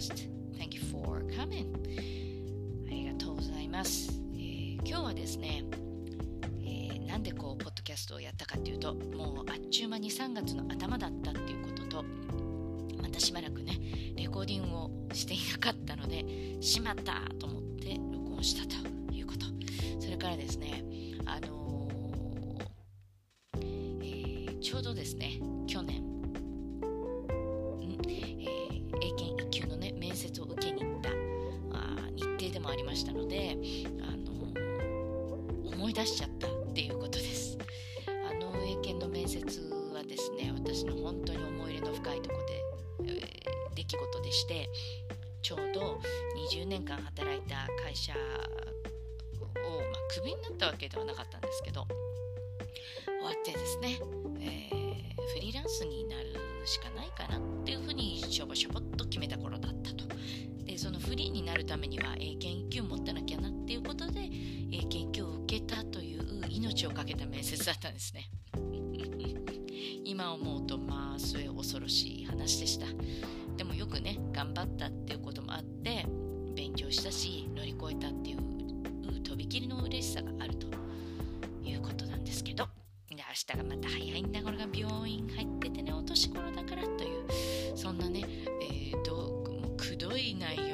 podcast. Thank you for coming. ありがとうございます。えー今日はですね、えーなんでこうポッドキャストをやったかっていうと、もうあっちゅう間に3月の頭だったっていうことと、またしばらくね、レコーディングをしていなかったので、しまったと思って録音したということ。それからですね、あのーえーちょうどですね、去年、ましたので、あの思い出しちゃったっていうことです。あの英検の面接はですね、私の本当に思い入れの深いところで、えー出来事でして、ちょうど20年間働いた会社を、まあ、クビになったわけではなかったんですけど終わってですね、えーフリーランスになるしかないかなっていうふうにしょぼしょぼっと決めた頃フリーになるためには英検1級持ってなきゃなっていうことで英検1級を受けたという命を懸けた面接だったんですね。今思うとまあ末恐ろしい話でした。でもよくね頑張ったっていうこともあって勉強したし乗り越えたっていうとびきりの嬉しさがあると。いうことなんですけどで明日がまた早いんだこれが病院入っててねお年頃だからというそんなね、えー、どうもうくどい内容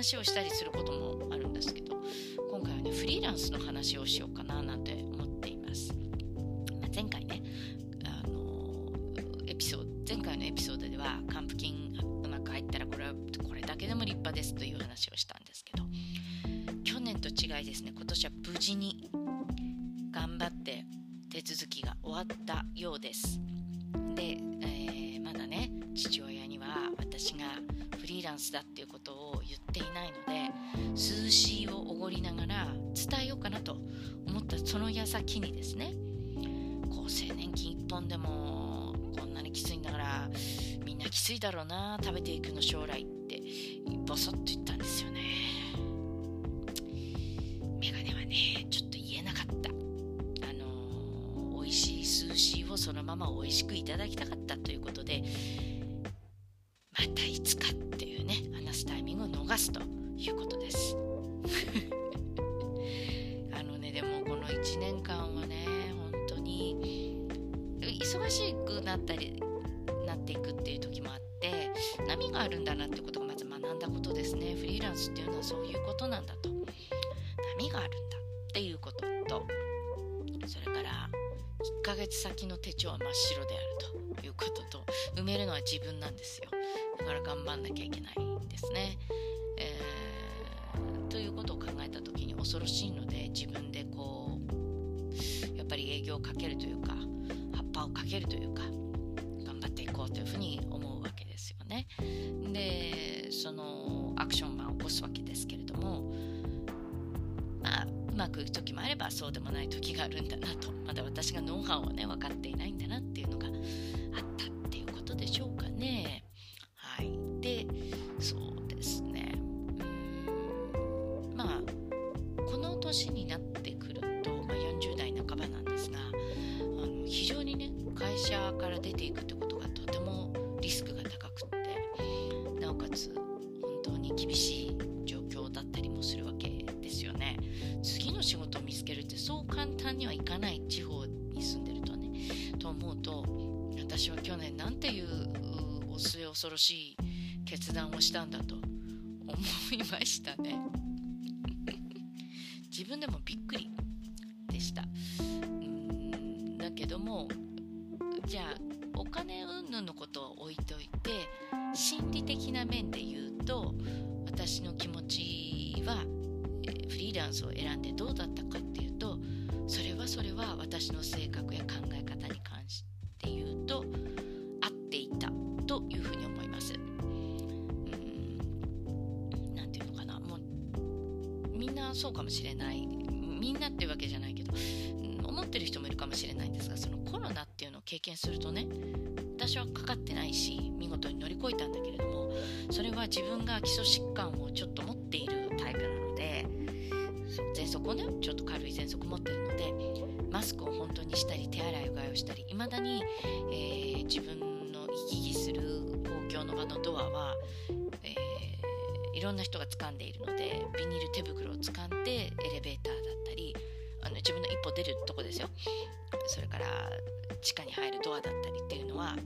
話をしたりすることもあるんですけど今回はねフリーランスの話をしようかななんて思っています、まあ前回ねあのエピソード前回のエピソードでは還付金うまく入ったらこれはこれだけでも立派ですという話をしたんですけど去年と違いですね今年は無事に頑張って手続きが終わったようです。で、えーまだね父親には私がフリーランスだっていうこと数字をおごりながら伝えようかなと思ったその矢先にですね厚生年金一本でもこんなにきついんだからみんなきついだろうな食べていくの将来ってボソッと言ったんですよね。メガネはねちょっと言えなかった。あのー美味しい寿司をそのまま美味しくいただきたかったということでまたいつかっていうね話すタイミングを逃すということです。あのねでもこの1年間はね本当に忙しくなったりなっていくっていう時もあって波があるんだなってことがまず学んだことですね。フリーランスっていうのはそういうことなんだと。波があるんだっていうこととそれから1ヶ月先の手帳は真っ白であるということと埋めるのは自分なんですよ。だから頑張んなきゃいけないんですね、え恐ろしいので自分でこうやっぱり営業をかけるというか葉っぱをかけるというか頑張っていこうというふうに思うわけですよね。でそのアクションマンを起こすわけですけれどもまあうまくいく時もあればそうでもない時があるんだなと。まだ私がノウハウをね分かっていないんだなっていうのがから出ていくってことがとてもリスクが高くってなおかつ本当に厳しい状況だったりもするわけですよね。次の仕事を見つけるってそう簡単にはいかない地方に住んでるとねと思うと私は去年なんていうお末恐ろしい決断をしたんだと思いましたね。自分でもびっくりでした。うんだけどもじゃあお金云々のことを置いといて心理的な面で言うと私の気持ちはフリーランスを選んでどうだったかっていうとそれはそれは私の性格や考え方に関して言うと合っていたというふうに思います。うん。なんていうのかな。もうみんなそうかもしれない。みんなっていうわけじゃないけど思ってる人もいるかもしれないんですがそのコロナっていうのを経験するとね私はかかってないし見事に乗り越えたんだけれどもそれは自分が基礎疾患をちょっと持っているタイプなので喘息をねちょっと軽い喘息持ってるのでマスクを本当にしたり手洗いうがいをしたりいまだに、えー、自分の行き来する公共の場のドアは、えー、いろんな人が掴んでいるのでビニール手袋を掴んでエレベーターだったりの自分の一歩出るとこですよ。それから地下に入るドアだったりっていうのは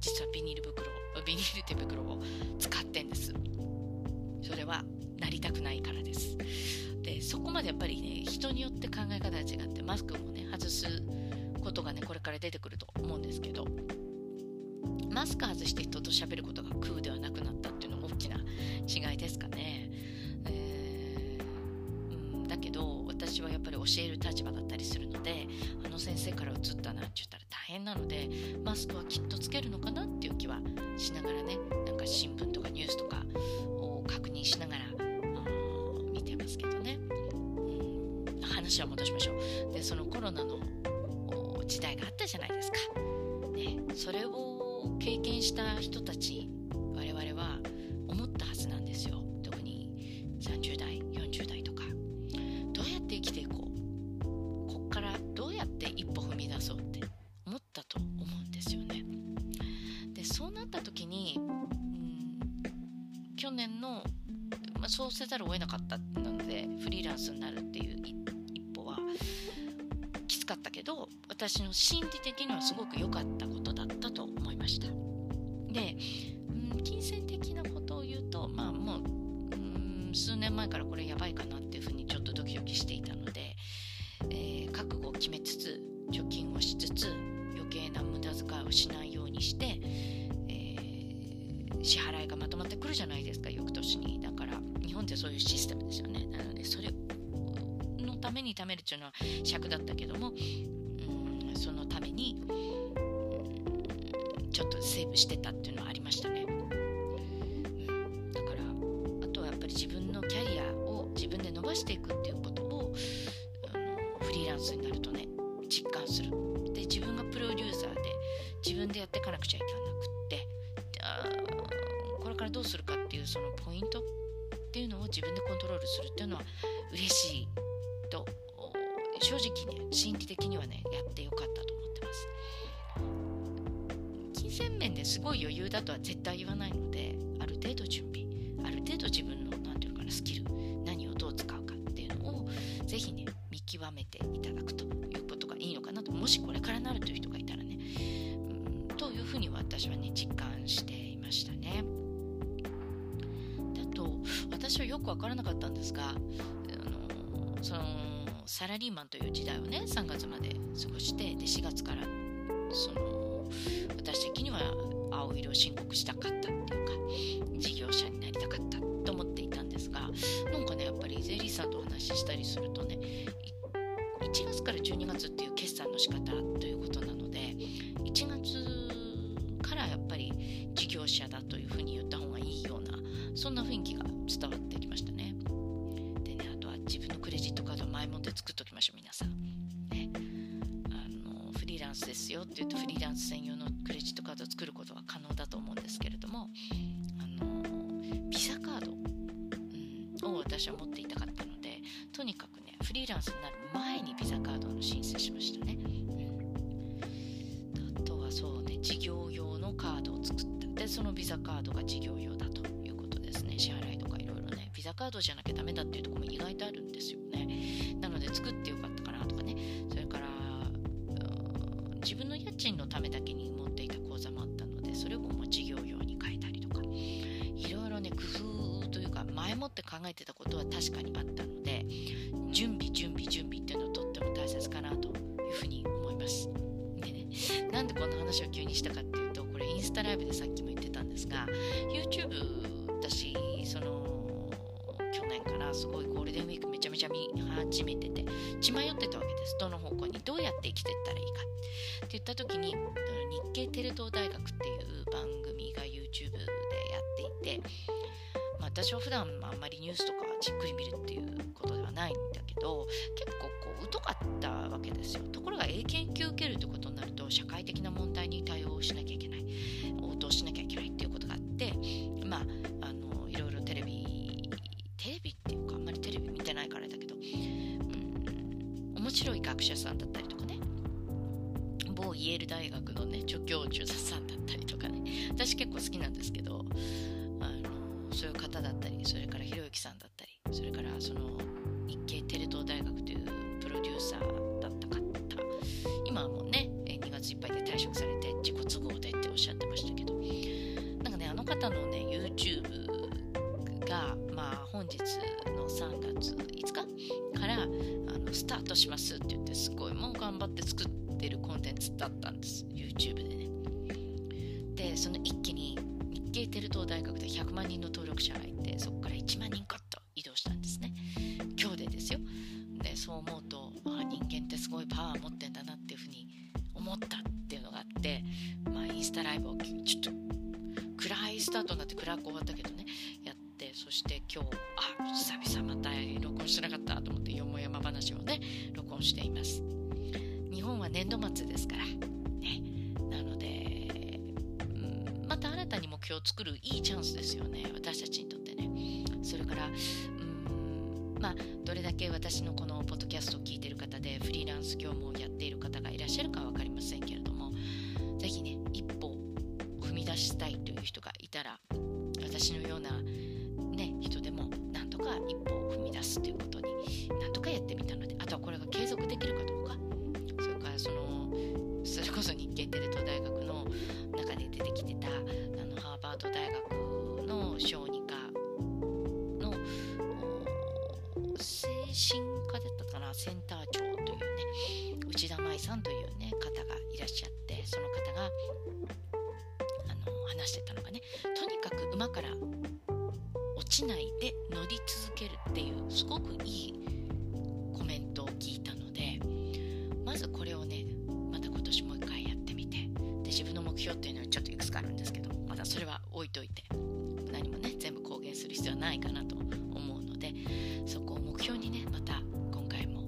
実はビニール袋ビニール手袋を使ってんです。それはなりたくないからです。でそこまでやっぱりね人によって考え方が違ってマスクもね外すことがねこれから出てくると思うんですけどマスク外して人と喋ることが空ではなくなったっていうのは大きな違いですかね、えー、うん、だけど私はやっぱり教える立場だったりするのであの先生から移ったなって言ったら大変なのでマスクはきっとつけるのかなっていう気はしながらねなんか新聞とかニュースとかを確認しながら見てますけどね、うん、話は戻しましょう。でそのコロナの時代があったじゃないですか、ね、それを経験した人たち去年の、まあ、そうせざるを得なかったなのでフリーランスになるっていう一歩はきつかったけど私の心理的にはすごく良かったことだったと思いました。で、うん、金銭的なことを言うとまあもう、うん、数年前からこれやばいかなっていうふうにちょっとドキドキしていたので、えー、覚悟を決めつつ貯金をしつつ余計な無駄遣いをしないようにして、支払いがまとまってくるじゃないですか翌年に。だから日本ってそういうシステムですよね。なのでそれのために貯めるっていうのは尺だったけどもうんそのためにちょっとセーブしてたっていうのはありましたね、だからあとはやっぱり自分のキャリアを自分で伸ばしていくっていうことをあのフリーランスになるとね実感する。で自分がプロデューサーで自分でやっていかなくちゃいけなくそのポイントっていうのを自分でコントロールするっていうのは嬉しいと正直ね心理的にはねやってよかったと思ってます金銭面ですごい余裕だとは絶対言わないのである程度準備ある程度自分の何て言うのかなスキル何をどう使うかっていうのをぜひね見極めていただくということがいいのかなともしこれからなるという人がいたらね。うんというふうに私はね実感私はよく分からなかったんですがあのそのサラリーマンという時代をね3月まで過ごしてで4月からその私的には青色を申告したかったっていうか事業者になりたかったと思っていたんですがなんかねやっぱり税理士さんとお話ししたりするとね1月から12月っていう決算の仕方ということなので1月からやっぱり事業者だというふうに言った方がいいようなそんな雰囲気がンス専用のクレジットカードを作ることは可能だと思うんですけれどもあのビザカード、うん、を私は持っていたかったのでとにかくねフリーランスになる前にビザカードの申請しましたね。うん、あとはそうね事業用のカードを作った。でそのビザカードが事業用だということですね。支払いとかいろいろねビザカードじゃなきゃダメだっていうところも意外とあるんですよね。なので作ってよかった前もって考えてたことは確かにあったので準備準備準備っていうのはとっても大切かなというふうに思います。でねなんでこんな話を急にしたかっていうとこれインスタライブでさっきも言ってたんですが YouTube 私その去年からすごいゴールデンウィークめちゃめちゃ見始めてて血迷ってたわけです。どの方向にどうやって生きていったらいいか。って言った時に日経テレ東大学っていう番組が YouTube でやっていて、私は普段あんまりニュースとかじっくり見るっていうことではないんだけど結構こう疎かったわけですよ。ところが英検級受けるってことになると社会的な問題に対応しなきゃいけない。応答しなきゃいけないっていうことがあってまああのいろいろテレビテレビっていうかあんまりテレビ見てないからだけどうん、面白い学者さんだったりとかね某イェール大学のね助教授さんだったりとかね私結構好きなんですけどそういう方だったりそれからひろゆきさんだったりそれからその日系テレ東大学というプロデューサーだった方今はもうね2月いっぱいで退職されて自己都合でっておっしゃってましたけどなんかねあの方のね YouTube が、まあ、本日の3月5日からあのスタートしますって言ってすごいもう頑張って作ってるコンテンツだったんです。YouTube でね。でその一気に日系テレ東大学で100万人の登録者がいてそこから1万人ガッと移動したんですね。今日でですよ。でそう思うとあ人間ってすごいパワー持ってんだなっていうふうに思ったっていうのがあってまあインスタライブをちょっと暗いスタートになって暗く終わったけどねやってそして今日あ久々また録音してなかったと思ってよもやま話をね録音しています。日本は年度末ですから標を作るいいチャンスですよね。私たちにとってね。それからうんまあどれだけ私のこのポッドキャストを聞いてる方でフリーランス業務をやっている方がいらっしゃるか分かりませんけれども是非ね一歩踏み出したいという人が標っていうのはちょっといくつかあるんですけどまだそれは置いといて何もね全部公言する必要はないかなと思うのでそこを目標にねまた今回も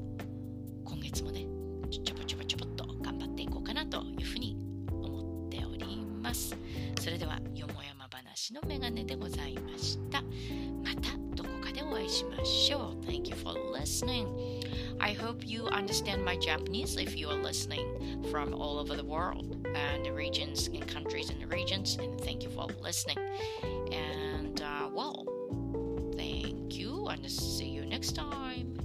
今月もねちょぼちょぼちょぼっと頑張っていこうかなというふうに思っております。それではよもやま話のメガネでございました。またどこかでお会いしましょう。Thank you for listening. I hope you understand my Japanese if you are listening from all over the world. And the regions and countries in the regions and thank you for listening. And uh, well thank you and see you next time